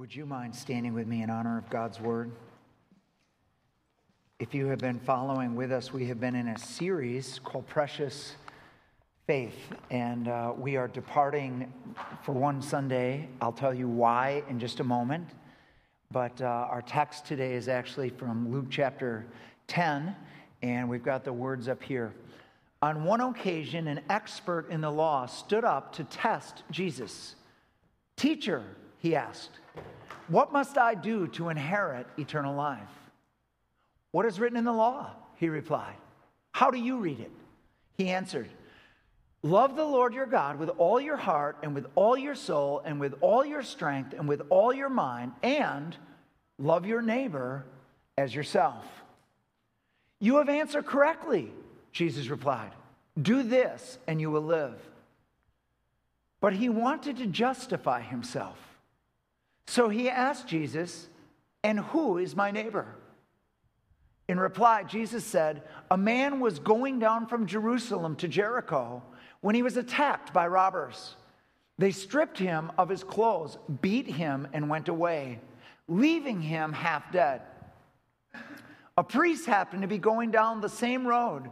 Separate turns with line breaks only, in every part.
Would you mind standing with me in honor of God's word? If you have been following with us, we have been in a series called Precious Faith, and uh, we are departing for one Sunday. I'll tell you why in just a moment. But uh, our text today is actually from Luke chapter 10, and we've got the words up here. On one occasion, an expert in the law stood up to test Jesus. Teacher, he asked, what must I do to inherit eternal life? What is written in the law? He replied. How do you read it? He answered, Love the Lord your God with all your heart and with all your soul and with all your strength and with all your mind, and love your neighbor as yourself. You have answered correctly, Jesus replied. Do this and you will live. But he wanted to justify himself. So he asked Jesus, And who is my neighbor? In reply, Jesus said, A man was going down from Jerusalem to Jericho when he was attacked by robbers. They stripped him of his clothes, beat him, and went away, leaving him half dead. A priest happened to be going down the same road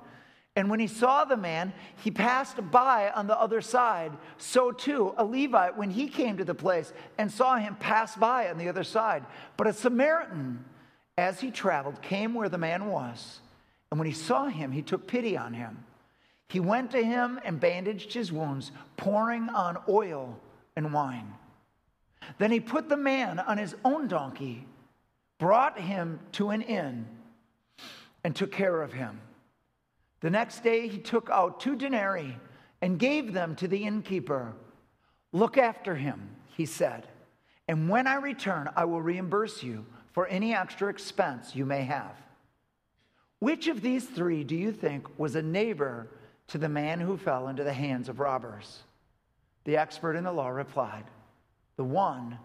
and when he saw the man, he passed by on the other side. So too, a Levite, when he came to the place and saw him pass by on the other side. But a Samaritan, as he traveled, came where the man was. And when he saw him, he took pity on him. He went to him and bandaged his wounds, pouring on oil and wine. Then he put the man on his own donkey, brought him to an inn, and took care of him. The next day he took out two denarii and gave them to the innkeeper. Look after him, he said, and when I return, I will reimburse you for any extra expense you may have. Which of these three do you think was a neighbor to the man who fell into the hands of robbers? The expert in the law replied, The one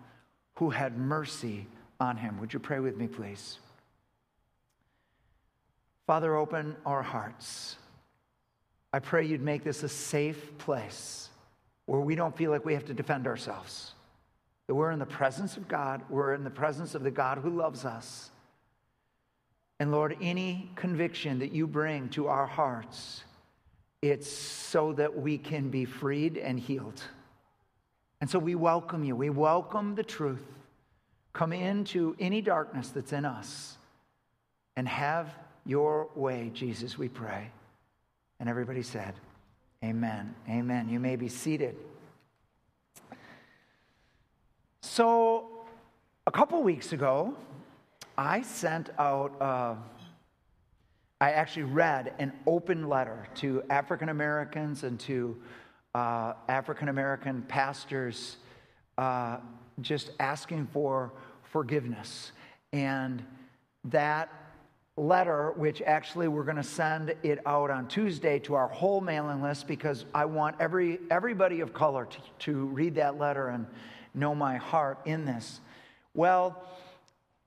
who had mercy on him. Would you pray with me, please? Father, open our hearts. I pray you'd make this a safe place where we don't feel like we have to defend ourselves. That we're in the presence of God, we're in the presence of the God who loves us. And Lord, any conviction that you bring to our hearts, it's so that we can be freed and healed. And so we welcome you. We welcome the truth. Come into any darkness that's in us and have your way, Jesus, we pray. And everybody said, Amen. Amen. You may be seated. So, a couple weeks ago, I sent out, uh, I actually read an open letter to African Americans and to uh, African American pastors uh, just asking for forgiveness. And that letter, which actually we're going to send it out on Tuesday to our whole mailing list because I want every, everybody of color to, to read that letter and know my heart in this. Well,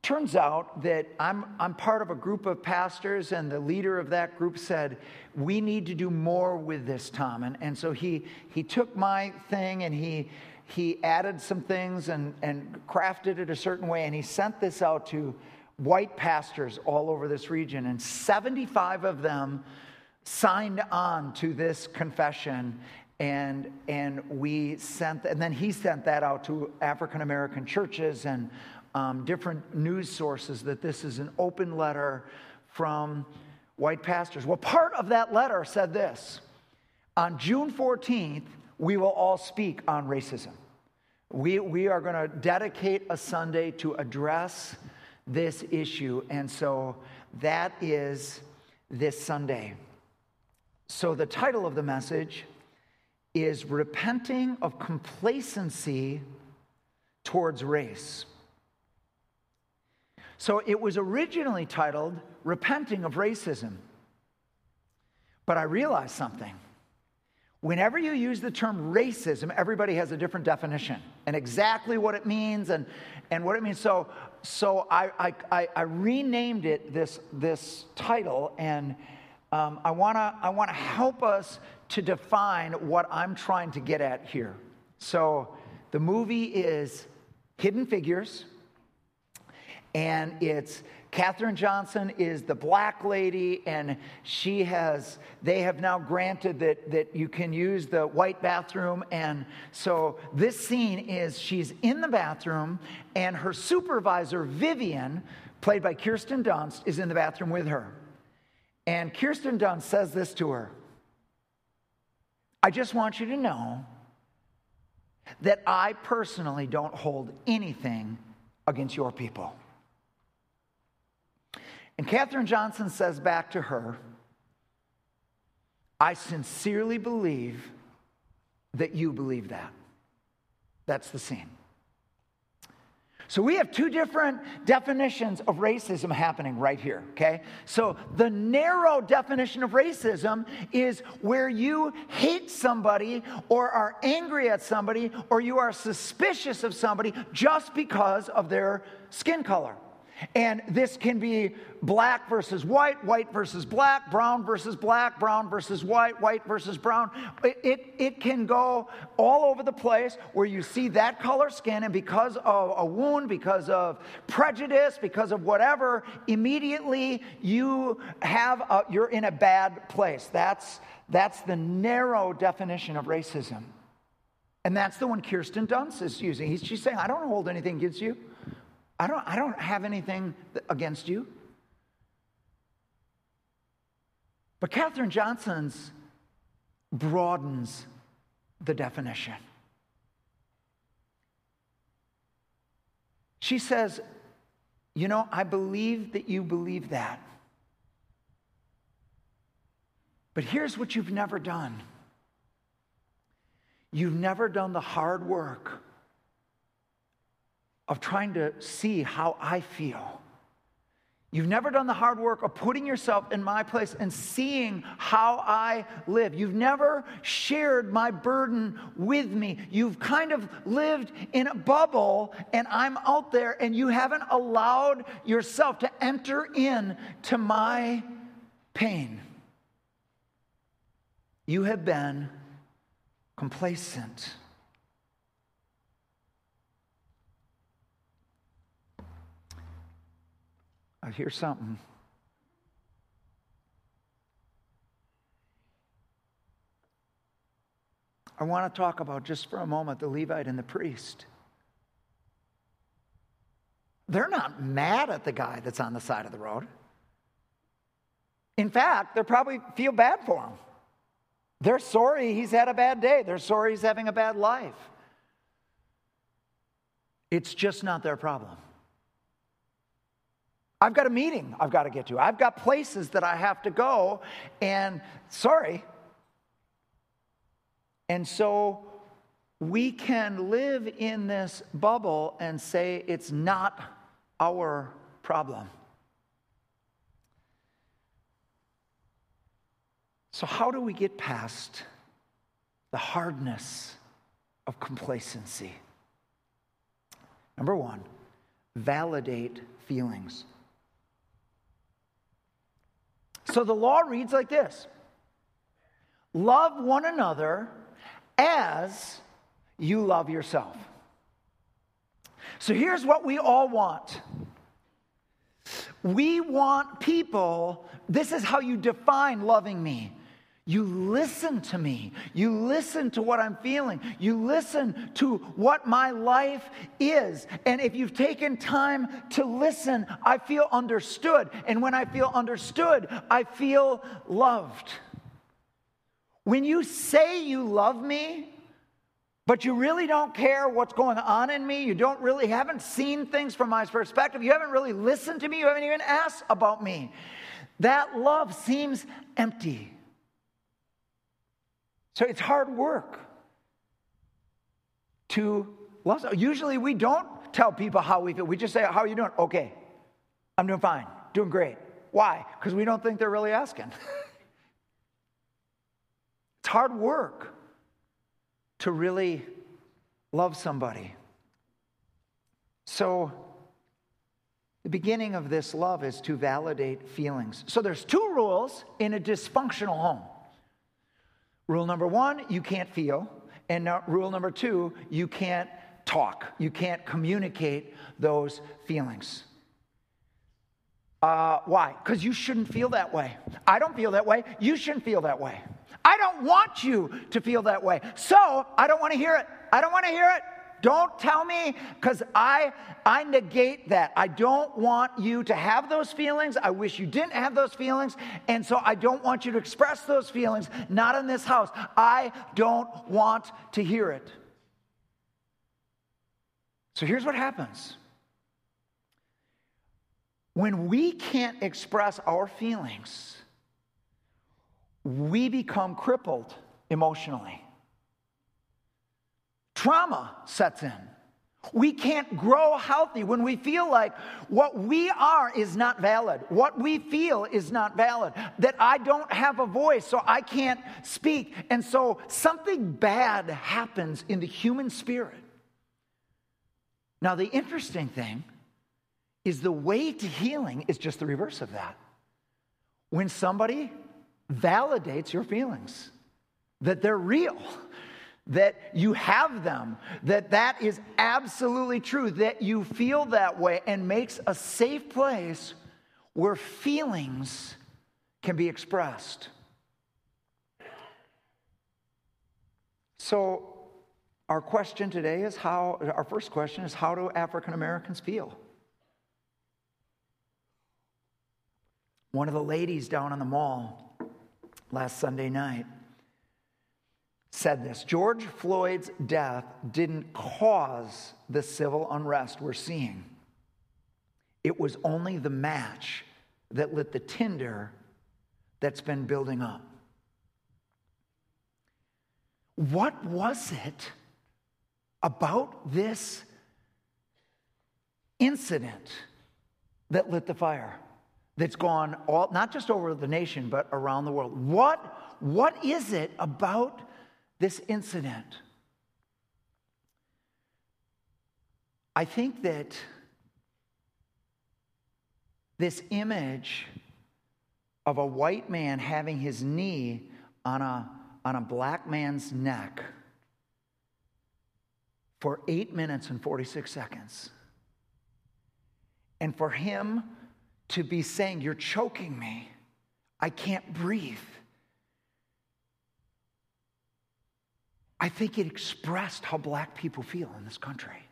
turns out that I'm, I'm part of a group of pastors, and the leader of that group said, We need to do more with this, Tom. And, and so he, he took my thing and he, he added some things and, and crafted it a certain way, and he sent this out to white pastors all over this region, and 75 of them signed on to this confession. And, and we sent, and then he sent that out to African American churches and um, different news sources that this is an open letter from white pastors. Well, part of that letter said this On June 14th, we will all speak on racism. We, we are going to dedicate a Sunday to address this issue. And so that is this Sunday. So the title of the message is Repenting of Complacency Towards Race. So it was originally titled Repenting of Racism. But I realized something. Whenever you use the term racism, everybody has a different definition and exactly what it means and, and what it means. So, so I, I, I renamed it this, this title, and um, I want to I wanna help us to define what I'm trying to get at here. So the movie is Hidden Figures, and it's Katherine Johnson is the black lady, and she has, they have now granted that, that you can use the white bathroom. And so this scene is she's in the bathroom, and her supervisor, Vivian, played by Kirsten Dunst, is in the bathroom with her. And Kirsten Dunst says this to her I just want you to know that I personally don't hold anything against your people. And Katherine Johnson says back to her, I sincerely believe that you believe that. That's the scene. So we have two different definitions of racism happening right here, okay? So the narrow definition of racism is where you hate somebody or are angry at somebody or you are suspicious of somebody just because of their skin color. And this can be black versus white, white versus black, brown versus black, brown versus white, white versus brown. It, it, it, can go all over the place where you see that color skin, and because of a wound, because of prejudice, because of whatever, immediately you have a, you're in a bad place. That's, that's the narrow definition of racism. And that's the one Kirsten Dunst is using. He's, she's saying, I don't hold anything against you. I don't, I don't have anything against you. But Katherine Johnson's broadens the definition. She says, You know, I believe that you believe that. But here's what you've never done you've never done the hard work of trying to see how I feel. You've never done the hard work of putting yourself in my place and seeing how I live. You've never shared my burden with me. You've kind of lived in a bubble and I'm out there and you haven't allowed yourself to enter in to my pain. You have been complacent. Hear something. I want to talk about just for a moment the Levite and the priest. They're not mad at the guy that's on the side of the road. In fact, they probably feel bad for him. They're sorry he's had a bad day. They're sorry he's having a bad life. It's just not their problem. I've got a meeting I've got to get to. I've got places that I have to go, and sorry. And so we can live in this bubble and say it's not our problem. So, how do we get past the hardness of complacency? Number one, validate feelings. So the law reads like this Love one another as you love yourself. So here's what we all want. We want people, this is how you define loving me. You listen to me. You listen to what I'm feeling. You listen to what my life is. And if you've taken time to listen, I feel understood. And when I feel understood, I feel loved. When you say you love me, but you really don't care what's going on in me, you don't really haven't seen things from my perspective, you haven't really listened to me, you haven't even asked about me. That love seems empty. So it's hard work to love. Usually we don't tell people how we feel. We just say, How are you doing? Okay, I'm doing fine, doing great. Why? Because we don't think they're really asking. it's hard work to really love somebody. So, the beginning of this love is to validate feelings. So, there's two rules in a dysfunctional home. Rule number one, you can't feel. And rule number two, you can't talk, you can't communicate those feelings. Uh, why? Because you shouldn't feel that way. I don't feel that way. You shouldn't feel that way. I don't want you to feel that way. So I don't want to hear it. I don't want to hear it. Don't tell me because I I negate that. I don't want you to have those feelings. I wish you didn't have those feelings. And so I don't want you to express those feelings, not in this house. I don't want to hear it. So here's what happens. When we can't express our feelings, we become crippled emotionally trauma sets in. We can't grow healthy when we feel like what we are is not valid. What we feel is not valid. That I don't have a voice, so I can't speak. And so something bad happens in the human spirit. Now, the interesting thing is the way to healing is just the reverse of that. When somebody validates your feelings, that they're real that you have them, that that is absolutely true, that you feel that way and makes a safe place where feelings can be expressed. So, our question today is how, our first question is how do African Americans feel? One of the ladies down on the mall last Sunday night said this George Floyd's death didn't cause the civil unrest we're seeing. It was only the match that lit the tinder that's been building up. What was it about this incident that lit the fire? That's gone all, not just over the nation, but around the world. What, what is it about this incident. I think that this image of a white man having his knee on a, on a black man's neck for eight minutes and 46 seconds. And for him to be saying, You're choking me, I can't breathe. I think it expressed how black people feel in this country.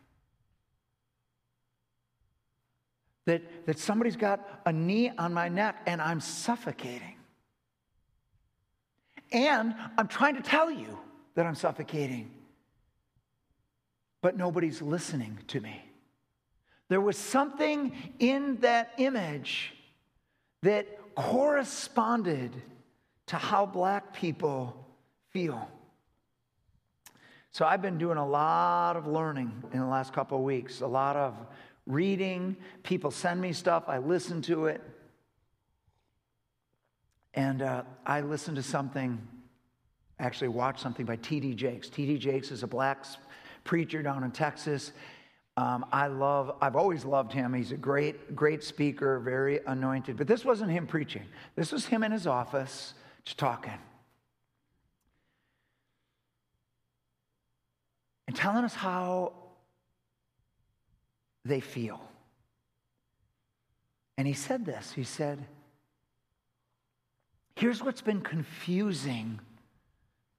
That, that somebody's got a knee on my neck and I'm suffocating. And I'm trying to tell you that I'm suffocating, but nobody's listening to me. There was something in that image that corresponded to how black people feel. So I've been doing a lot of learning in the last couple of weeks, a lot of reading. People send me stuff, I listen to it. And uh, I listened to something, actually watched something by T.D. Jakes. T.D. Jakes is a black preacher down in Texas. Um, I love, I've always loved him. He's a great, great speaker, very anointed. But this wasn't him preaching. This was him in his office, just talking. Telling us how they feel. And he said this he said, Here's what's been confusing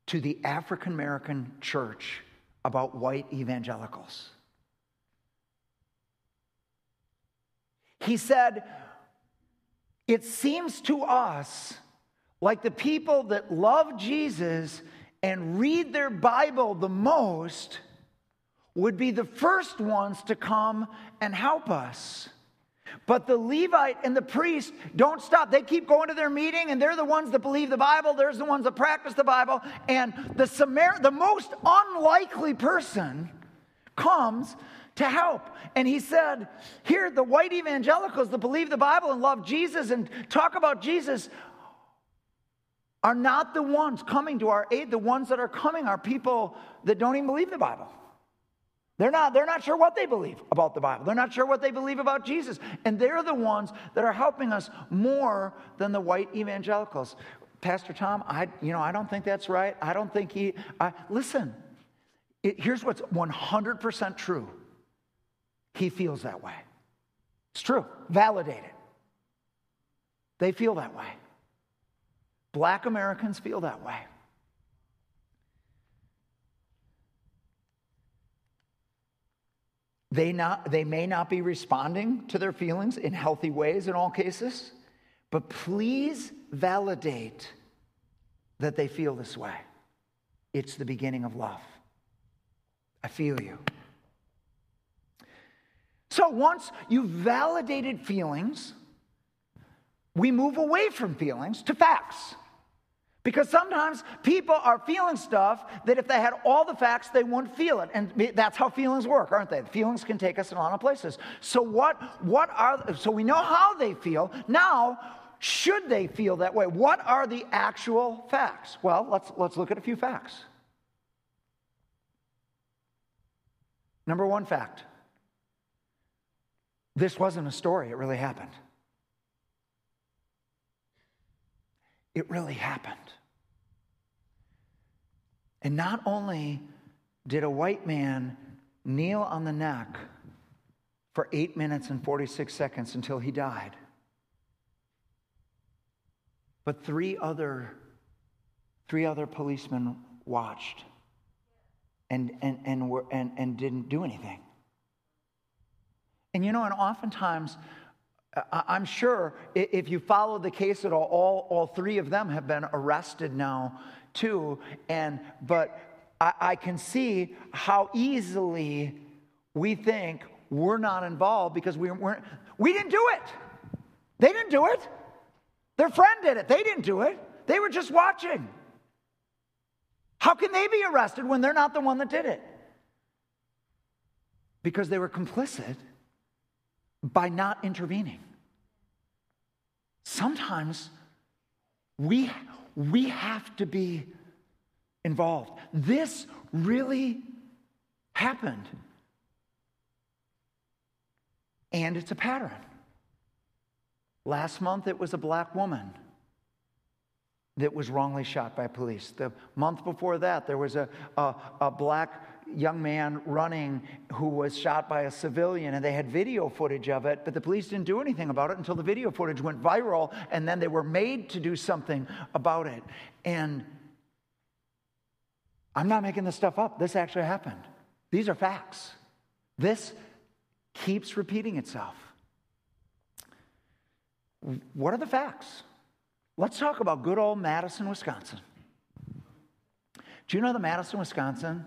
to the African American church about white evangelicals. He said, It seems to us like the people that love Jesus and read their Bible the most would be the first ones to come and help us. But the Levite and the priest don't stop. They keep going to their meeting, and they're the ones that believe the Bible. They're the ones that practice the Bible. And the Samar- the most unlikely person comes to help. And he said, Here, the white evangelicals that believe the Bible and love Jesus and talk about Jesus are not the ones coming to our aid. The ones that are coming are people that don't even believe the Bible. They're not, they're not sure what they believe about the Bible. They're not sure what they believe about Jesus. And they're the ones that are helping us more than the white evangelicals. Pastor Tom, I, you know, I don't think that's right. I don't think he, I, listen, It, here's what's 100% true he feels that way. It's true. Validate it. They feel that way. Black Americans feel that way. They, not, they may not be responding to their feelings in healthy ways in all cases, but please validate that they feel this way. It's the beginning of love. I feel you. So once you've validated feelings, we move away from feelings to facts. Because sometimes people are feeling stuff that if they had all the facts, they wouldn't feel it. And that's how feelings work, aren't they? Feelings can take us in a lot of places. So what, what are, so we know how they feel. Now, should they feel that way? What are the actual facts? Well, let's, let's look at a few facts. Number one fact this wasn't a story, it really happened. It really happened. And not only did a white man kneel on the neck for eight minutes and 46 seconds until he died, but three other, three other policemen watched and, and, and, were, and, and didn't do anything. And you know, and oftentimes, I'm sure if you follow the case at all, all, all three of them have been arrested now too. And but I, I can see how easily we think we're not involved because we weren't. We didn't do it. They didn't do it. Their friend did it. They didn't do it. They were just watching. How can they be arrested when they're not the one that did it? Because they were complicit by not intervening. Sometimes we, we have to be involved. This really happened. And it's a pattern. Last month, it was a black woman that was wrongly shot by police. The month before that, there was a, a, a black young man running who was shot by a civilian, and they had video footage of it, but the police didn't do anything about it until the video footage went viral, and then they were made to do something about it. And I'm not making this stuff up. This actually happened. These are facts. This keeps repeating itself. What are the facts? Let's talk about good old Madison, Wisconsin. Do you know that Madison, Wisconsin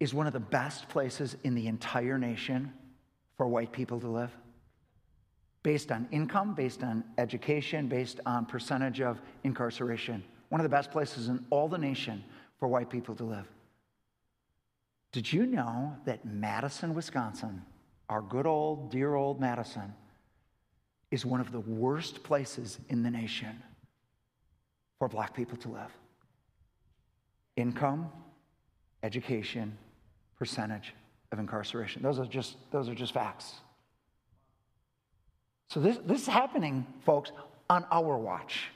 is one of the best places in the entire nation for white people to live? Based on income, based on education, based on percentage of incarceration. One of the best places in all the nation for white people to live. Did you know that Madison, Wisconsin, our good old, dear old Madison, is one of the worst places in the nation for black people to live? Income, education, percentage of incarceration. Those are just, those are just facts. So this, this is happening, folks, on our watch.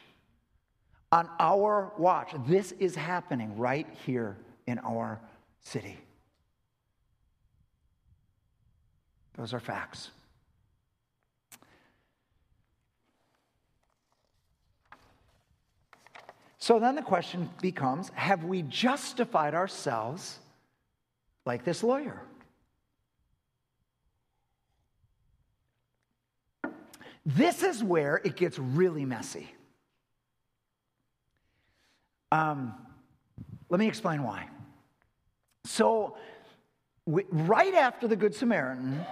On our watch. This is happening right here in our city. Those are facts. So then the question becomes have we justified ourselves like this lawyer. This is where it gets really messy. Um, let me explain why. So, we, right after the Good Samaritan,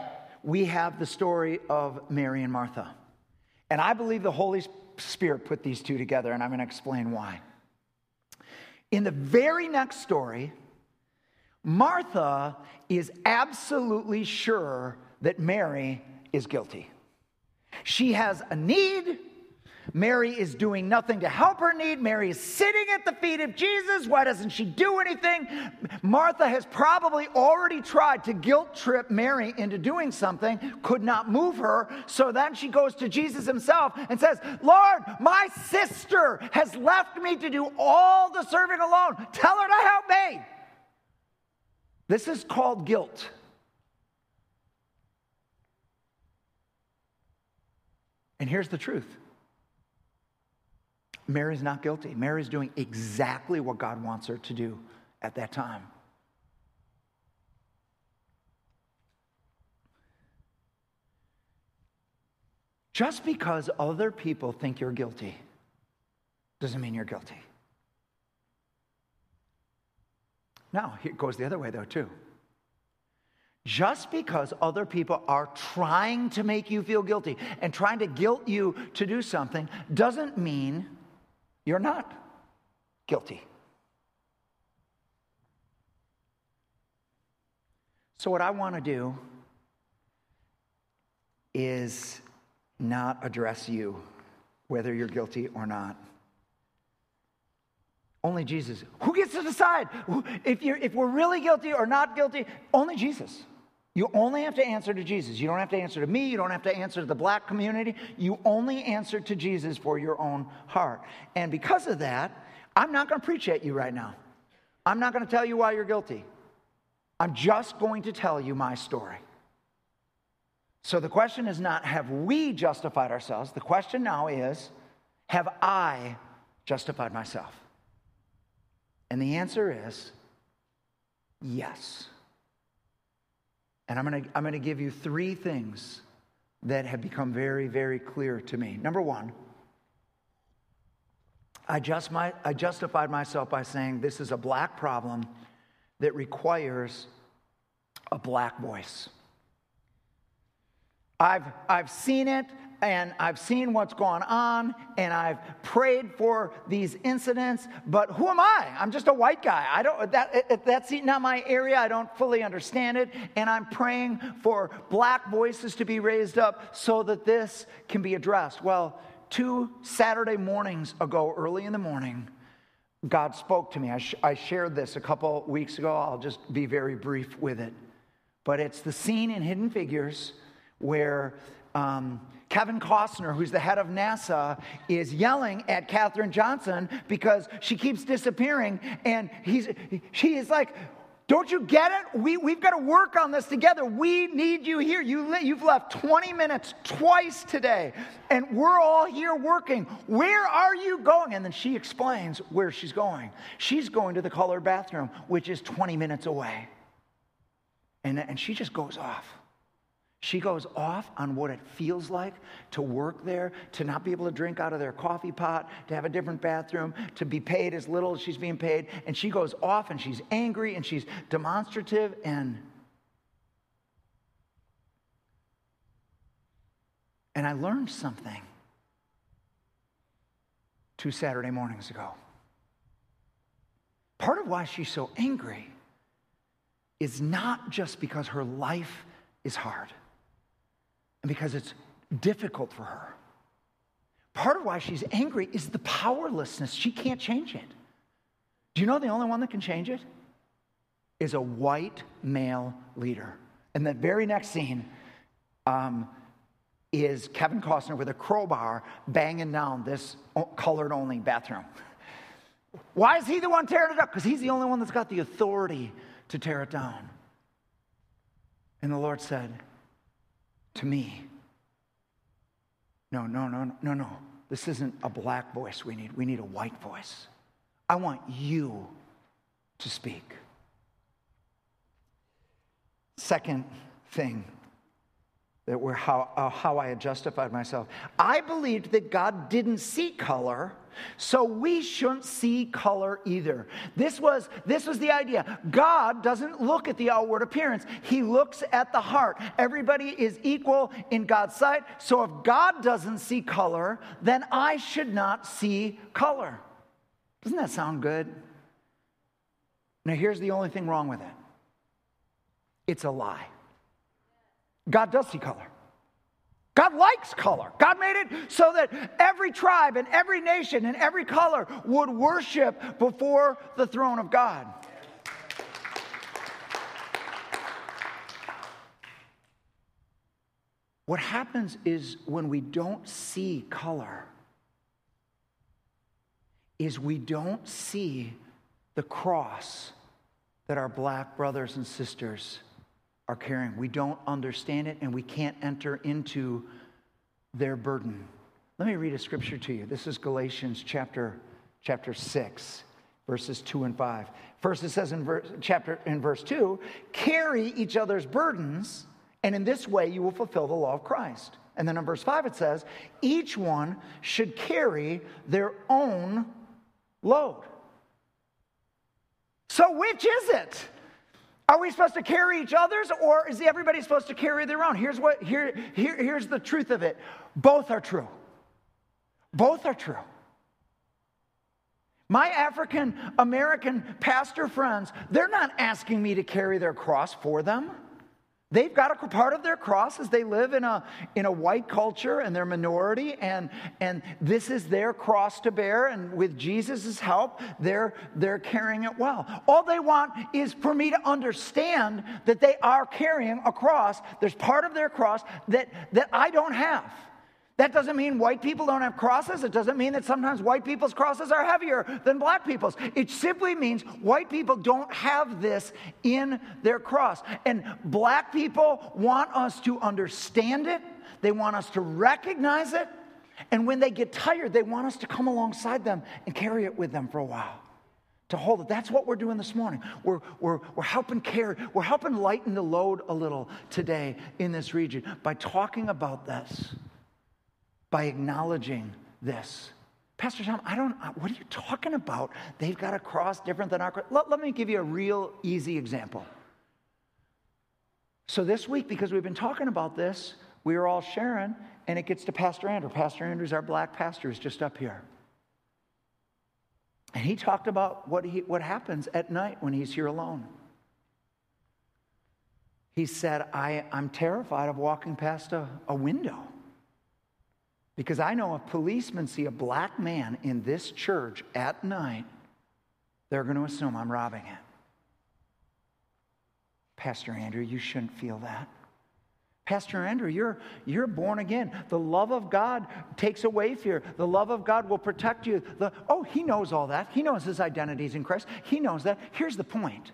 we have the story of Mary and Martha. And I believe the Holy Spirit put these two together, and I'm going to explain why. In the very next story, Martha is absolutely sure that Mary is guilty. She has a need. Mary is doing nothing to help her need. Mary is sitting at the feet of Jesus. Why doesn't she do anything? Martha has probably already tried to guilt trip Mary into doing something, could not move her. So then she goes to Jesus himself and says, Lord, my sister has left me to do all the serving alone. Tell her to help me. This is called guilt. And here's the truth Mary's not guilty. Mary's doing exactly what God wants her to do at that time. Just because other people think you're guilty doesn't mean you're guilty. Now, it goes the other way, though, too. Just because other people are trying to make you feel guilty and trying to guilt you to do something doesn't mean you're not guilty. So, what I want to do is not address you, whether you're guilty or not. Only Jesus. Who gets to decide if, you're, if we're really guilty or not guilty? Only Jesus. You only have to answer to Jesus. You don't have to answer to me. You don't have to answer to the black community. You only answer to Jesus for your own heart. And because of that, I'm not going to preach at you right now. I'm not going to tell you why you're guilty. I'm just going to tell you my story. So the question is not, have we justified ourselves? The question now is, have I justified myself? And the answer is yes. And I'm going to I'm going to give you three things that have become very, very clear to me. Number one, I, just my, I justified myself by saying this is a black problem that requires a black voice. I've, I've seen it and I've seen what's gone on and I've prayed for these incidents, but who am I? I'm just a white guy. I don't that that's not my area. I don't fully understand it and I'm praying for black voices to be raised up so that this can be addressed. Well, two Saturday mornings ago early in the morning, God spoke to me. I, sh- I shared this a couple weeks ago. I'll just be very brief with it. But it's the scene in Hidden Figures where um, Kevin Costner, who's the head of NASA, is yelling at Katherine Johnson because she keeps disappearing. And he's, she is like, don't you get it? We, we've got to work on this together. We need you here. You, you've left 20 minutes twice today, and we're all here working. Where are you going? And then she explains where she's going. She's going to the colored bathroom, which is 20 minutes away. And, and she just goes off. She goes off on what it feels like to work there, to not be able to drink out of their coffee pot, to have a different bathroom, to be paid as little as she's being paid. And she goes off and she's angry and she's demonstrative and. And I learned something two Saturday mornings ago. Part of why she's so angry is not just because her life is hard and because it's difficult for her. Part of why she's angry is the powerlessness. She can't change it. Do you know the only one that can change it? Is a white male leader. And the very next scene um, is Kevin Costner with a crowbar banging down this colored only bathroom. Why is he the one tearing it up? Because he's the only one that's got the authority to tear it down. And the Lord said, to me. No, no, no, no, no. This isn't a black voice we need. We need a white voice. I want you to speak. Second thing that were how, uh, how I had justified myself. I believed that God didn't see color, so we shouldn't see color either. This was, this was the idea. God doesn't look at the outward appearance, He looks at the heart. Everybody is equal in God's sight, so if God doesn't see color, then I should not see color. Doesn't that sound good? Now, here's the only thing wrong with it it's a lie. God does see color. God likes color. God made it so that every tribe and every nation and every color would worship before the throne of God. What happens is when we don't see color, is we don't see the cross that our black brothers and sisters are carrying. We don't understand it and we can't enter into their burden. Let me read a scripture to you. This is Galatians chapter, chapter 6, verses 2 and 5. First, it says in verse, chapter in verse 2, carry each other's burdens, and in this way you will fulfill the law of Christ. And then in verse 5 it says, each one should carry their own load. So, which is it? Are we supposed to carry each other's or is everybody supposed to carry their own? Here's, what, here, here, here's the truth of it both are true. Both are true. My African American pastor friends, they're not asking me to carry their cross for them. They've got a part of their cross as they live in a, in a white culture and they're minority, and, and this is their cross to bear. And with Jesus' help, they're, they're carrying it well. All they want is for me to understand that they are carrying a cross. There's part of their cross that, that I don't have. That doesn't mean white people don't have crosses. It doesn't mean that sometimes white people's crosses are heavier than black people's. It simply means white people don't have this in their cross. And black people want us to understand it, they want us to recognize it. And when they get tired, they want us to come alongside them and carry it with them for a while to hold it. That's what we're doing this morning. We're, we're, we're helping carry, we're helping lighten the load a little today in this region by talking about this by acknowledging this. Pastor Tom, I don't, what are you talking about? They've got a cross different than our cross. Let, let me give you a real easy example. So this week, because we've been talking about this, we are all sharing, and it gets to Pastor Andrew. Pastor Andrew's our black pastor, is just up here. And he talked about what, he, what happens at night when he's here alone. He said, I, I'm terrified of walking past a, a window. Because I know if policemen see a black man in this church at night, they're going to assume I'm robbing it. Pastor Andrew, you shouldn't feel that. Pastor Andrew, you're, you're born again. The love of God takes away fear. The love of God will protect you. The, oh, he knows all that. He knows his identity is in Christ. He knows that. Here's the point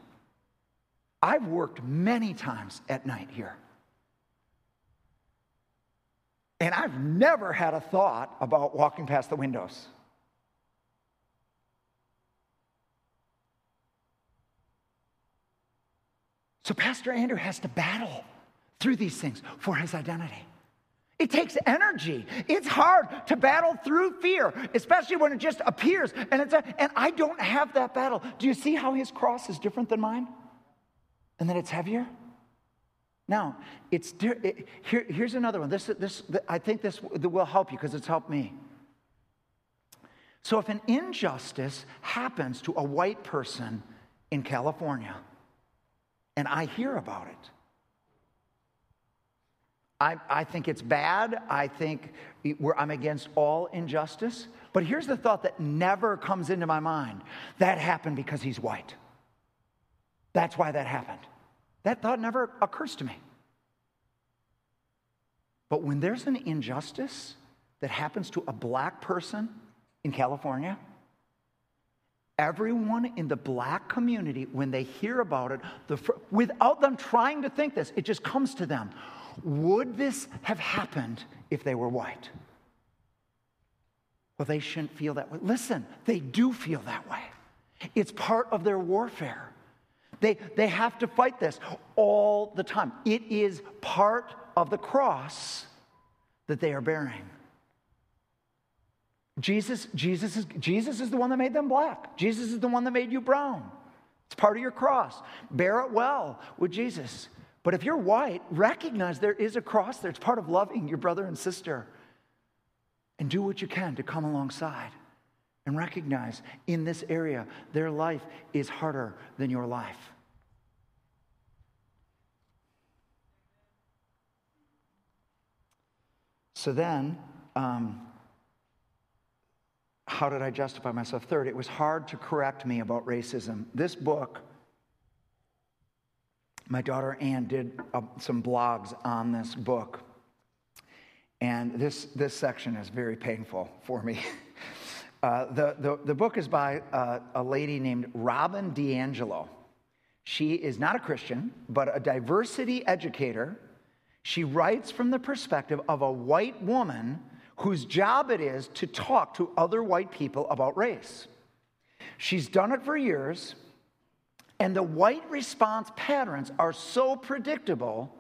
I've worked many times at night here. And I've never had a thought about walking past the windows. So, Pastor Andrew has to battle through these things for his identity. It takes energy. It's hard to battle through fear, especially when it just appears. And, it's a, and I don't have that battle. Do you see how his cross is different than mine? And that it's heavier? Now, it's it, here, here's another one. This, this, I think this will help you because it's helped me. So, if an injustice happens to a white person in California, and I hear about it, I, I think it's bad. I think I'm against all injustice. But here's the thought that never comes into my mind that happened because he's white. That's why that happened. That thought never occurs to me. But when there's an injustice that happens to a black person in California, everyone in the black community, when they hear about it, the, without them trying to think this, it just comes to them. Would this have happened if they were white? Well, they shouldn't feel that way. Listen, they do feel that way. It's part of their warfare. They, they have to fight this all the time. It is part of the cross that they are bearing. Jesus, Jesus, is, Jesus is the one that made them black. Jesus is the one that made you brown. It's part of your cross. Bear it well with Jesus. But if you're white, recognize there is a cross there. It's part of loving your brother and sister. And do what you can to come alongside and recognize in this area their life is harder than your life. So then, um, how did I justify myself? Third, it was hard to correct me about racism. This book, my daughter Anne did uh, some blogs on this book. And this, this section is very painful for me. Uh, the, the, the book is by uh, a lady named Robin DiAngelo. She is not a Christian, but a diversity educator. She writes from the perspective of a white woman whose job it is to talk to other white people about race. She's done it for years, and the white response patterns are so predictable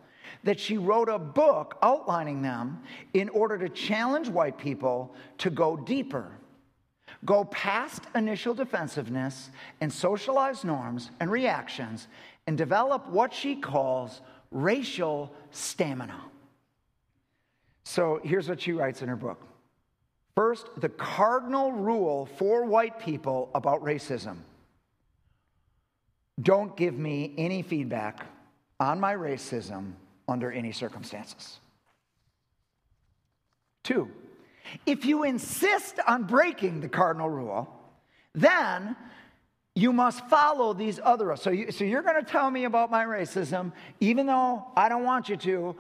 that she wrote a book outlining them in order to challenge white people to go deeper, go past initial defensiveness and socialized norms and reactions, and develop what she calls racial stamina. So here's what she writes in her book. First, the cardinal rule for white people about racism don't give me any feedback on my racism under any circumstances. Two, if you insist on breaking the cardinal rule, then you must follow these other rules. So, you, so you're going to tell me about my racism, even though I don't want you to.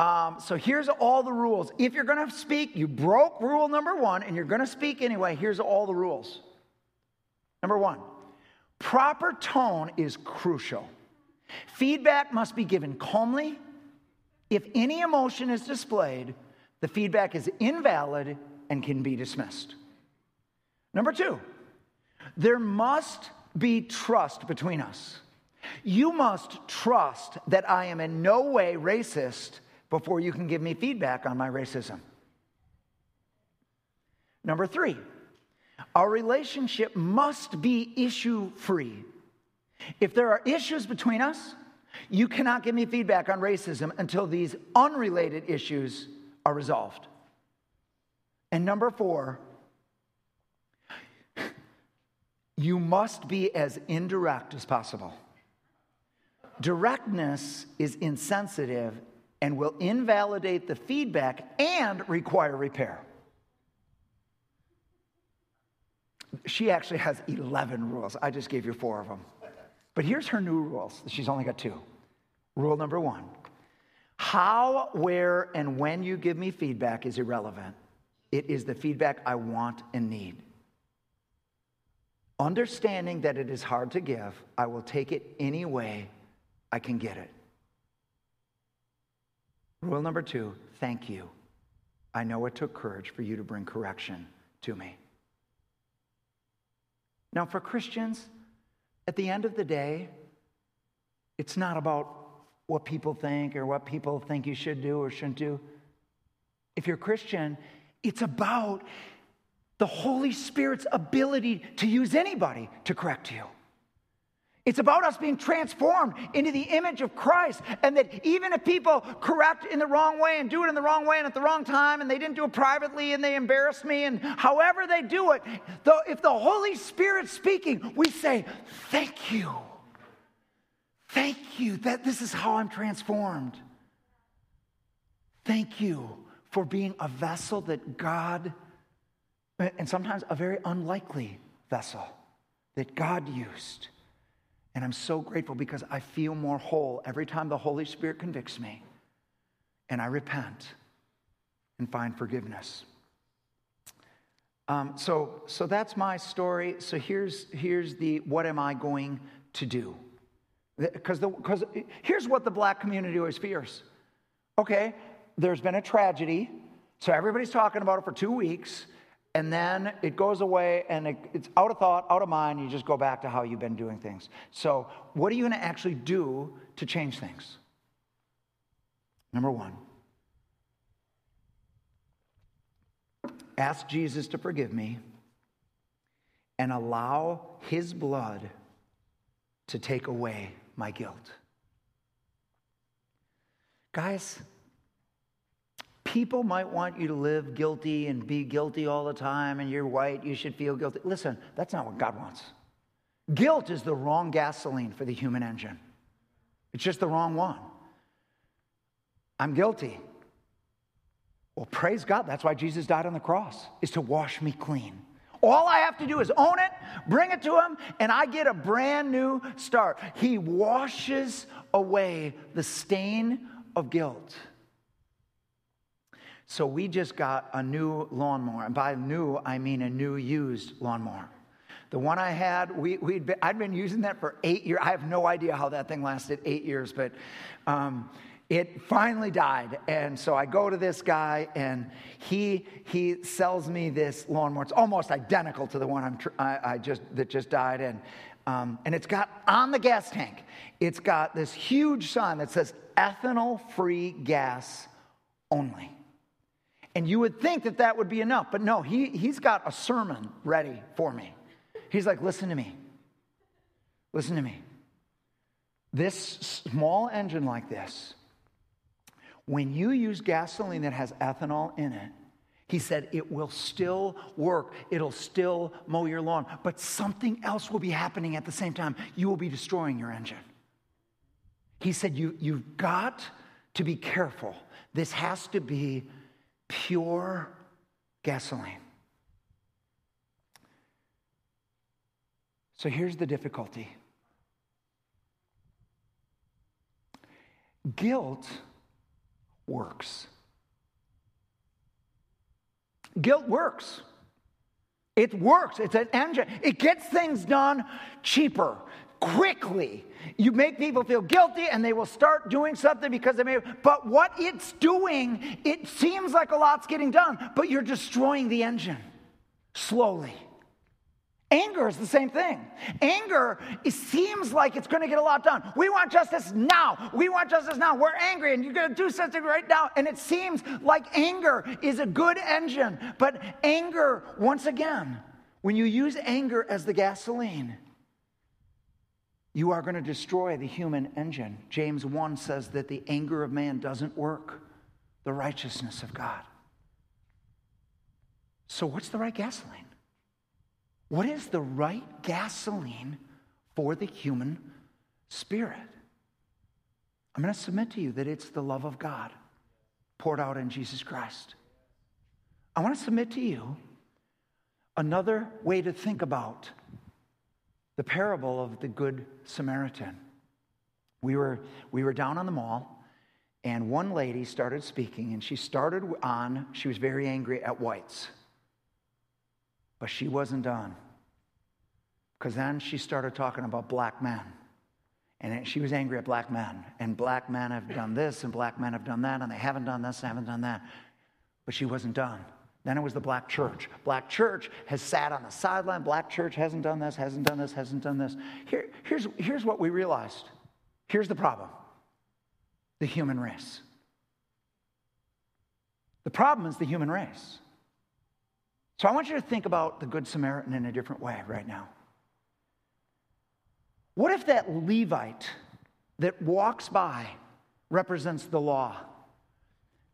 Um, so here's all the rules. If you're going to speak, you broke rule number one, and you're going to speak anyway. Here's all the rules. Number one, proper tone is crucial. Feedback must be given calmly if any emotion is displayed, the feedback is invalid and can be dismissed. Number two, there must be trust between us. You must trust that I am in no way racist before you can give me feedback on my racism. Number three, our relationship must be issue free. If there are issues between us, you cannot give me feedback on racism until these unrelated issues are resolved. And number four, you must be as indirect as possible. Directness is insensitive and will invalidate the feedback and require repair. She actually has 11 rules. I just gave you four of them. But here's her new rules. She's only got two. Rule number one how, where, and when you give me feedback is irrelevant. It is the feedback I want and need. Understanding that it is hard to give, I will take it any way I can get it. Rule number two thank you. I know it took courage for you to bring correction to me. Now, for Christians, at the end of the day, it's not about what people think or what people think you should do or shouldn't do. If you're a Christian, it's about the Holy Spirit's ability to use anybody to correct you. It's about us being transformed into the image of Christ. And that even if people correct in the wrong way and do it in the wrong way and at the wrong time, and they didn't do it privately and they embarrass me, and however they do it, though, if the Holy Spirit's speaking, we say, Thank you. Thank you that this is how I'm transformed. Thank you for being a vessel that God, and sometimes a very unlikely vessel that God used and I'm so grateful because I feel more whole every time the Holy Spirit convicts me and I repent and find forgiveness. Um, so, so that's my story. So here's, here's the what am I going to do? Because here's what the black community always fears. Okay, there's been a tragedy, so everybody's talking about it for two weeks and then it goes away and it, it's out of thought, out of mind. You just go back to how you've been doing things. So, what are you going to actually do to change things? Number one, ask Jesus to forgive me and allow his blood to take away my guilt. Guys, People might want you to live guilty and be guilty all the time, and you're white, you should feel guilty. Listen, that's not what God wants. Guilt is the wrong gasoline for the human engine, it's just the wrong one. I'm guilty. Well, praise God. That's why Jesus died on the cross, is to wash me clean. All I have to do is own it, bring it to him, and I get a brand new start. He washes away the stain of guilt. So we just got a new lawnmower. And by new, I mean a new used lawnmower. The one I had, we, we'd been, I'd been using that for eight years. I have no idea how that thing lasted eight years, but um, it finally died. And so I go to this guy, and he, he sells me this lawnmower. It's almost identical to the one I'm tr- I, I just, that just died. And, um, and it's got on the gas tank, it's got this huge sign that says ethanol free gas only. And you would think that that would be enough, but no, he, he's got a sermon ready for me. He's like, listen to me. Listen to me. This small engine like this, when you use gasoline that has ethanol in it, he said it will still work. It'll still mow your lawn. But something else will be happening at the same time. You will be destroying your engine. He said, you, You've got to be careful. This has to be pure gasoline. So here's the difficulty guilt works. Guilt works. It works. It's an engine. It gets things done cheaper, quickly. You make people feel guilty and they will start doing something because they may, but what it's doing, it seems like a lot's getting done, but you're destroying the engine slowly. Anger is the same thing. Anger, it seems like it's going to get a lot done. We want justice now. We want justice now. We're angry and you're going to do something right now. And it seems like anger is a good engine. But anger, once again, when you use anger as the gasoline, you are going to destroy the human engine. James 1 says that the anger of man doesn't work the righteousness of God. So, what's the right gasoline? What is the right gasoline for the human spirit? I'm going to submit to you that it's the love of God poured out in Jesus Christ. I want to submit to you another way to think about the parable of the Good Samaritan. We were, we were down on the mall, and one lady started speaking, and she started on, she was very angry at whites. But she wasn't done. Because then she started talking about black men. And she was angry at black men. And black men have done this, and black men have done that, and they haven't done this, and haven't done that. But she wasn't done. Then it was the black church. Black church has sat on the sideline. Black church hasn't done this, hasn't done this, hasn't done this. Here, here's, here's what we realized. Here's the problem the human race. The problem is the human race. So I want you to think about the Good Samaritan in a different way right now. What if that Levite that walks by represents the law?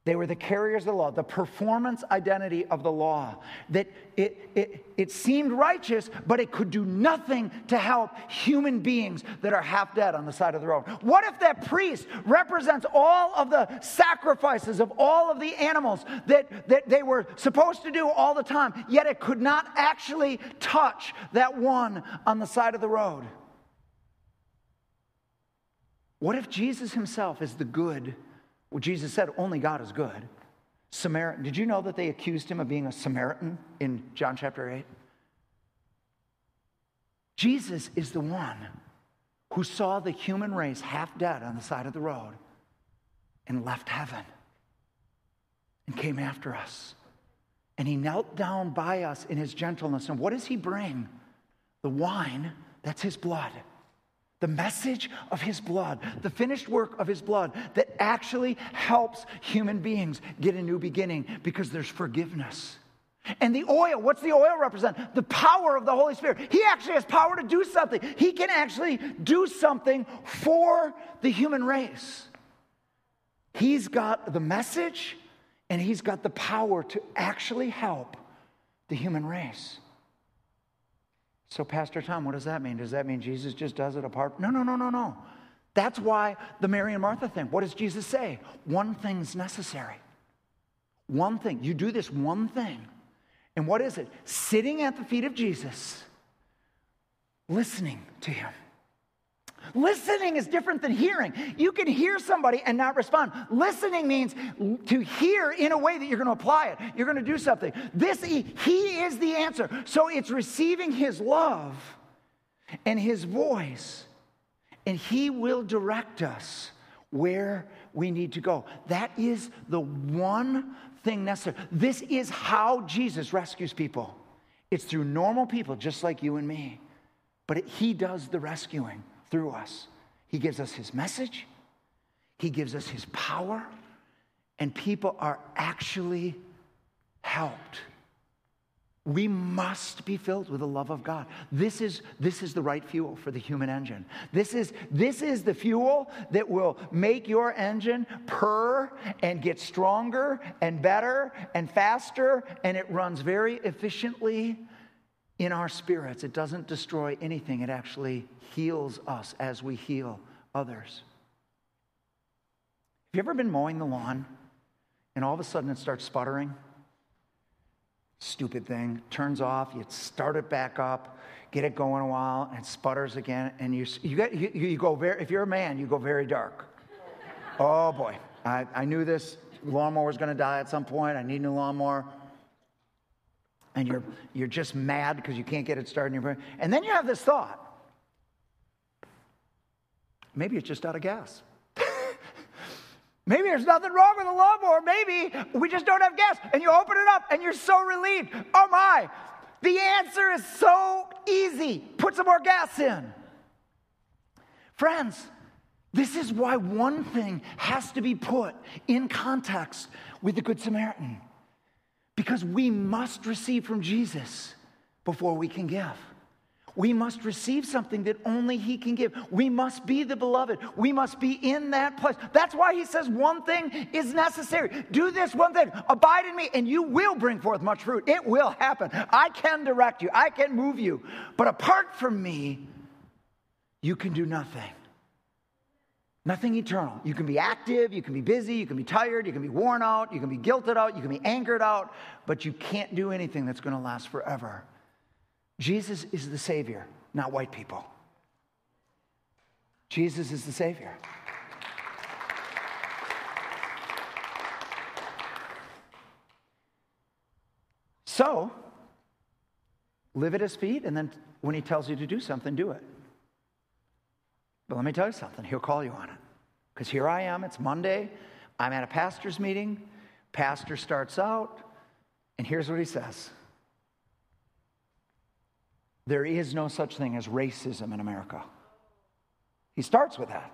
They were the carriers of the law, the performance identity of the law. That it, it, it seemed righteous, but it could do nothing to help human beings that are half dead on the side of the road. What if that priest represents all of the sacrifices of all of the animals that, that they were supposed to do all the time, yet it could not actually touch that one on the side of the road? What if Jesus himself is the good? Well, Jesus said only God is good. Samaritan. Did you know that they accused him of being a Samaritan in John chapter 8? Jesus is the one who saw the human race half dead on the side of the road and left heaven and came after us. And he knelt down by us in his gentleness. And what does he bring? The wine, that's his blood the message of his blood, the finished work of his blood that actually helps human beings get a new beginning because there's forgiveness. And the oil, what's the oil represent? The power of the Holy Spirit. He actually has power to do something. He can actually do something for the human race. He's got the message and he's got the power to actually help the human race. So, Pastor Tom, what does that mean? Does that mean Jesus just does it apart? No, no, no, no, no. That's why the Mary and Martha thing. What does Jesus say? One thing's necessary. One thing. You do this one thing. And what is it? Sitting at the feet of Jesus, listening to him, Listening is different than hearing. You can hear somebody and not respond. Listening means to hear in a way that you're going to apply it. You're going to do something. This he, is the answer. So it's receiving his love and his voice and he will direct us where we need to go. That is the one thing necessary. This is how Jesus rescues people. It's through normal people just like you and me. But it, he does the rescuing through us. He gives us his message, he gives us his power, and people are actually helped. We must be filled with the love of God. This is, this is the right fuel for the human engine. This is, this is the fuel that will make your engine purr and get stronger and better and faster, and it runs very efficiently in our spirits. It doesn't destroy anything, it actually heals us as we heal others. Have you ever been mowing the lawn and all of a sudden it starts sputtering? Stupid thing. Turns off, you start it back up, get it going a while, and it sputters again. And you, you, get, you, you go very, if you're a man, you go very dark. oh boy, I, I knew this lawnmower was going to die at some point. I need a new lawnmower and you're, you're just mad because you can't get it started in your brain. And then you have this thought maybe it's just out of gas. maybe there's nothing wrong with the lawnmower. Maybe we just don't have gas. And you open it up and you're so relieved. Oh my, the answer is so easy. Put some more gas in. Friends, this is why one thing has to be put in context with the Good Samaritan. Because we must receive from Jesus before we can give. We must receive something that only He can give. We must be the beloved. We must be in that place. That's why He says one thing is necessary. Do this one thing. Abide in me, and you will bring forth much fruit. It will happen. I can direct you, I can move you. But apart from me, you can do nothing. Nothing eternal. You can be active, you can be busy, you can be tired, you can be worn out, you can be guilted out, you can be angered out, but you can't do anything that's going to last forever. Jesus is the Savior, not white people. Jesus is the Savior. So, live at his feet, and then when he tells you to do something, do it. But let me tell you something, he'll call you on it. Because here I am, it's Monday, I'm at a pastor's meeting. Pastor starts out, and here's what he says There is no such thing as racism in America. He starts with that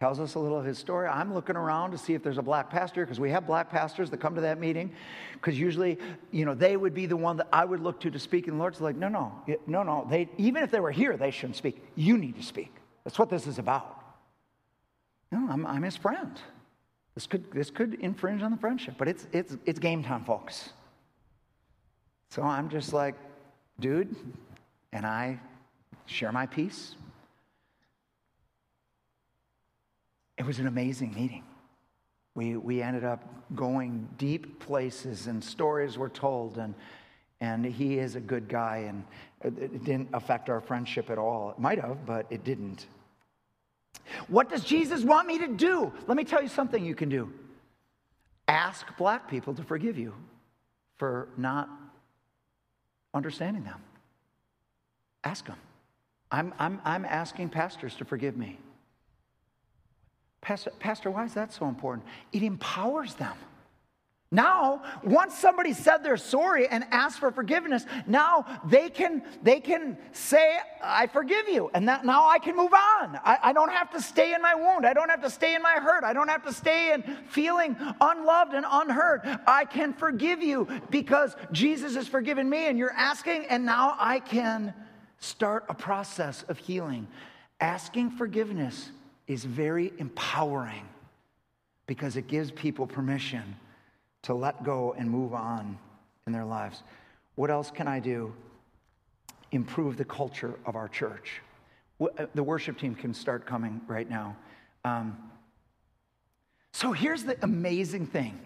tells us a little of his story. I'm looking around to see if there's a black pastor because we have black pastors that come to that meeting because usually, you know, they would be the one that I would look to to speak. And the Lord's like, no, no, no, no. They, even if they were here, they shouldn't speak. You need to speak. That's what this is about. No, I'm, I'm his friend. This could, this could infringe on the friendship, but it's, it's, it's game time, folks. So I'm just like, dude, and I share my piece, It was an amazing meeting. We, we ended up going deep places and stories were told, and, and he is a good guy, and it didn't affect our friendship at all. It might have, but it didn't. What does Jesus want me to do? Let me tell you something you can do. Ask black people to forgive you for not understanding them. Ask them. I'm, I'm, I'm asking pastors to forgive me. Pastor, Pastor, why is that so important? It empowers them. Now, once somebody said they're sorry and asked for forgiveness, now they can they can say, "I forgive you," and that now I can move on. I, I, don't have to stay in my wound. I don't have to stay in my hurt. I don't have to stay in feeling unloved and unheard. I can forgive you because Jesus has forgiven me, and you're asking, and now I can start a process of healing. Asking forgiveness is very empowering because it gives people permission to let go and move on in their lives. What else can I do? Improve the culture of our church. Uh, the worship team can start coming right now. Um, so here's the amazing thing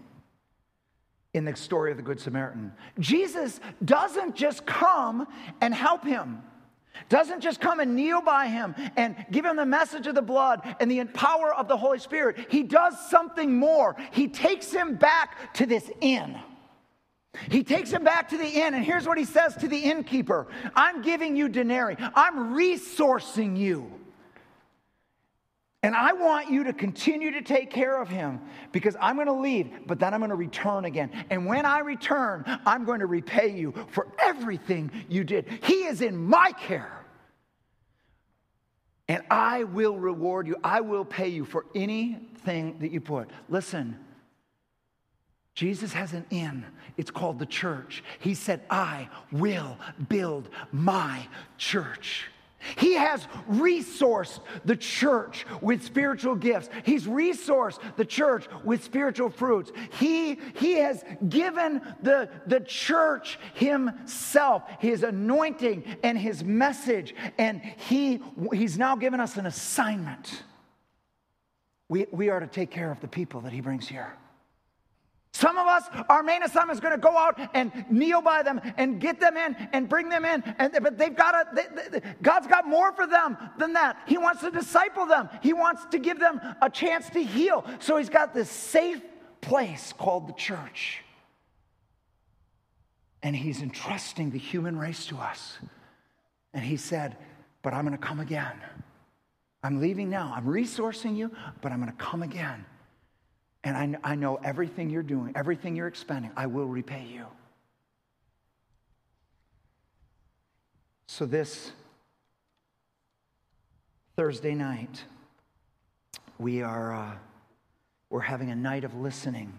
in the story of the Good Samaritan Jesus doesn't just come and help him. Doesn't just come and kneel by him and give him the message of the blood and the power of the Holy Spirit. He does something more. He takes him back to this inn. He takes him back to the inn, and here's what he says to the innkeeper I'm giving you denarii, I'm resourcing you. And I want you to continue to take care of him because I'm going to leave, but then I'm going to return again. And when I return, I'm going to repay you for everything you did. He is in my care. And I will reward you. I will pay you for anything that you put. Listen, Jesus has an inn. It's called the church. He said, I will build my church. He has resourced the church with spiritual gifts. He's resourced the church with spiritual fruits. He, he has given the, the church himself, his anointing and his message. And he, he's now given us an assignment. We, we are to take care of the people that he brings here. Some of us, our main assignment is going to go out and kneel by them and get them in and bring them in. And, but they've got to, they, they, God's got more for them than that. He wants to disciple them, He wants to give them a chance to heal. So He's got this safe place called the church. And He's entrusting the human race to us. And He said, But I'm going to come again. I'm leaving now. I'm resourcing you, but I'm going to come again. And I, I know everything you're doing, everything you're expending, I will repay you. So, this Thursday night, we are uh, we're having a night of listening.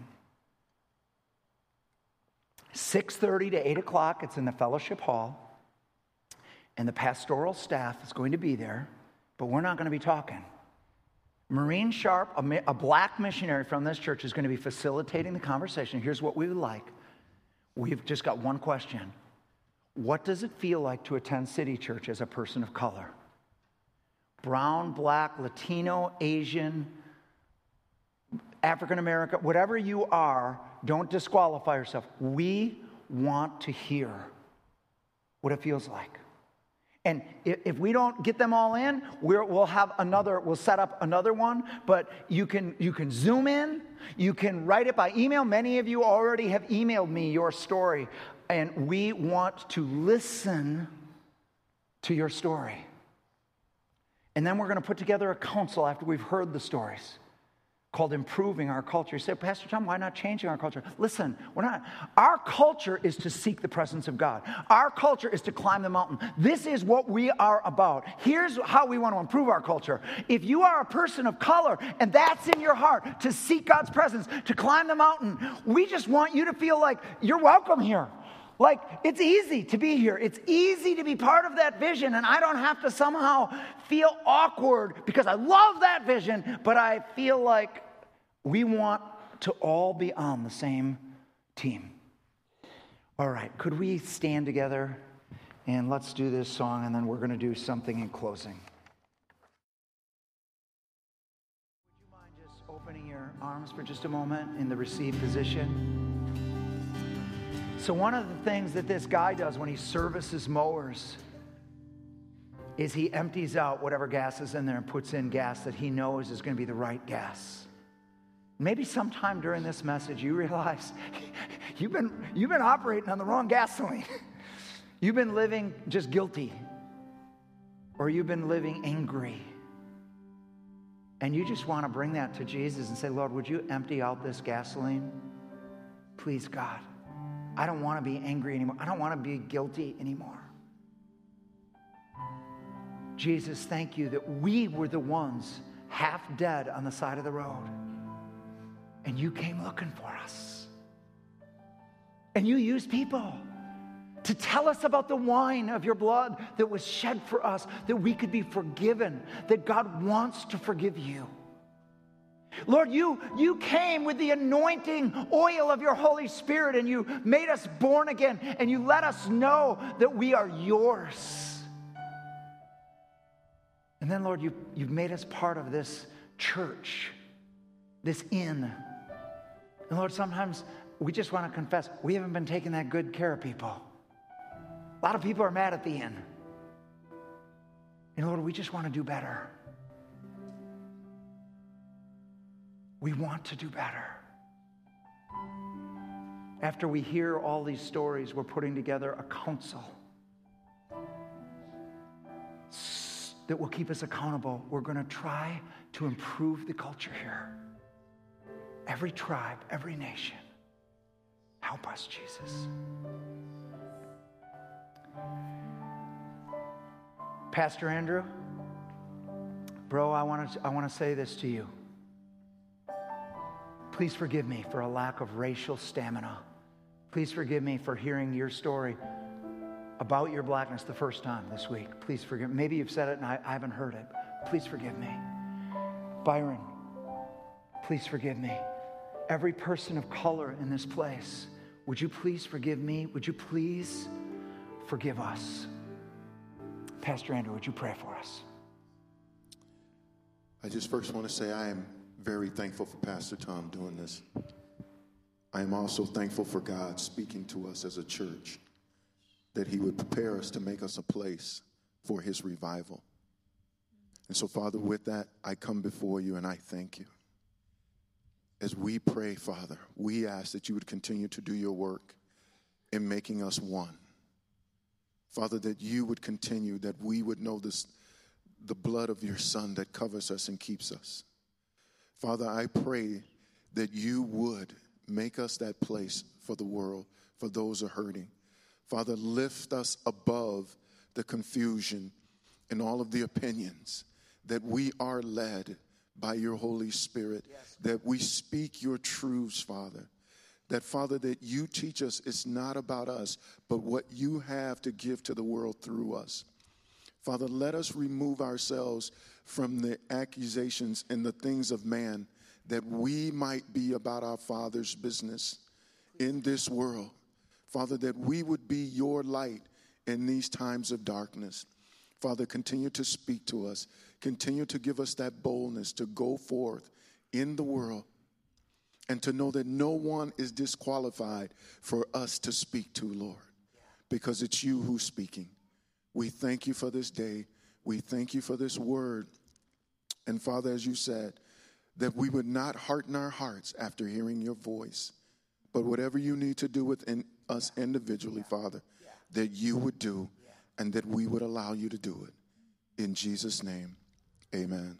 6.30 to 8 o'clock, it's in the fellowship hall. And the pastoral staff is going to be there, but we're not going to be talking. Maureen Sharp, a, black missionary from this church, is going to be facilitating the conversation. Here's what we would like. We've just got one question What does it feel like to attend City Church as a person of color? Brown, black, Latino, Asian, African American, whatever you are, don't disqualify yourself. We want to hear what it feels like. And if we don't get them all in, we will have another, we'll set up another one, but you can, you can zoom in, you can write it by email. Many of you already have emailed me your story, and we want to listen to your story. And then we're going to put together a council after we've heard the stories called improving our culture. You say, Pastor John, why not changing our culture? Listen, we're not. Our culture is to seek the presence of God. Our culture is to climb the mountain. This is what we are about. Here's how we want to improve our culture. If you are a person of color and that's in your heart to seek God's presence, to climb the mountain, we just want you to feel like you're welcome here. Like, it's easy to be here. It's easy to be part of that vision, and I don't have to somehow feel awkward because I love that vision, but I feel like we want to all be on the same team. All right, could we stand together and let's do this song and then we're going to do something in closing. Would you mind just opening your arms for just a moment in the receive position? So, one of the things that this guy does when he services mowers is he empties out whatever gas is in there and puts in gas that he knows is going to be the right gas. Maybe sometime during this message you realize you've been, you've been operating on the wrong gasoline. you've been living just guilty, or you've been living angry. And you just want to bring that to Jesus and say, Lord, would you empty out this gasoline? Please, God. I don't want to be angry anymore. I don't want to be guilty anymore. Jesus, thank you that we were the ones half dead on the side of the road and you came looking for us. And you used people to tell us about the wine of your blood that was shed for us, that we could be forgiven, that God wants to forgive you. Lord, you, you came with the anointing oil of your Holy Spirit and you made us born again and you let us know that we are yours. And then, Lord, you, you've made us part of this church, this inn and Lord, sometimes we just want to confess we haven't been taking that good care of people. A lot of people are mad at the inn. And Lord, we just want to do better. We want to do better. After we hear all these stories, we're putting together a council that will keep us accountable. We're going to try to improve the culture here. Every tribe, every nation. Help us, Jesus. Pastor Andrew, bro, I want to I want to say this to you. Please forgive me for a lack of racial stamina. Please forgive me for hearing your story about your blackness the first time this week. Please forgive. Me. Maybe you've said it and I, I haven't heard it. Please forgive me. Byron, please forgive me. Every person of color in this place, would you please forgive me? Would you please forgive us? Pastor Andrew, would you pray for us?
I just first want to say I am very thankful for Pastor Tom doing this. I am also thankful for God speaking to us as a church that He would prepare us to make us a place for His revival. And so, Father, with that, I come before you and I thank you. As we pray, Father, we ask that you would continue to do your work in making us one. Father, that you would continue, that we would know this, the blood of your Son that covers us and keeps us. Father, I pray that you would make us that place for the world, for those who are hurting. Father, lift us above the confusion and all of the opinions, that we are led by your Holy Spirit, yes. that we speak your truths, Father. That, Father, that you teach us it's not about us, but what you have to give to the world through us. Father, let us remove ourselves from the accusations and the things of man that we might be about our Father's business in this world. Father, that we would be your light in these times of darkness. Father, continue to speak to us. Continue to give us that boldness to go forth in the world and to know that no one is disqualified for us to speak to, Lord, because it's you who's speaking. We thank you for this day. We thank you for this word. And Father, as you said, that we would not harden our hearts after hearing your voice, but whatever you need to do within us individually, Father, that you would do and that we would allow you to do it. In Jesus' name, amen.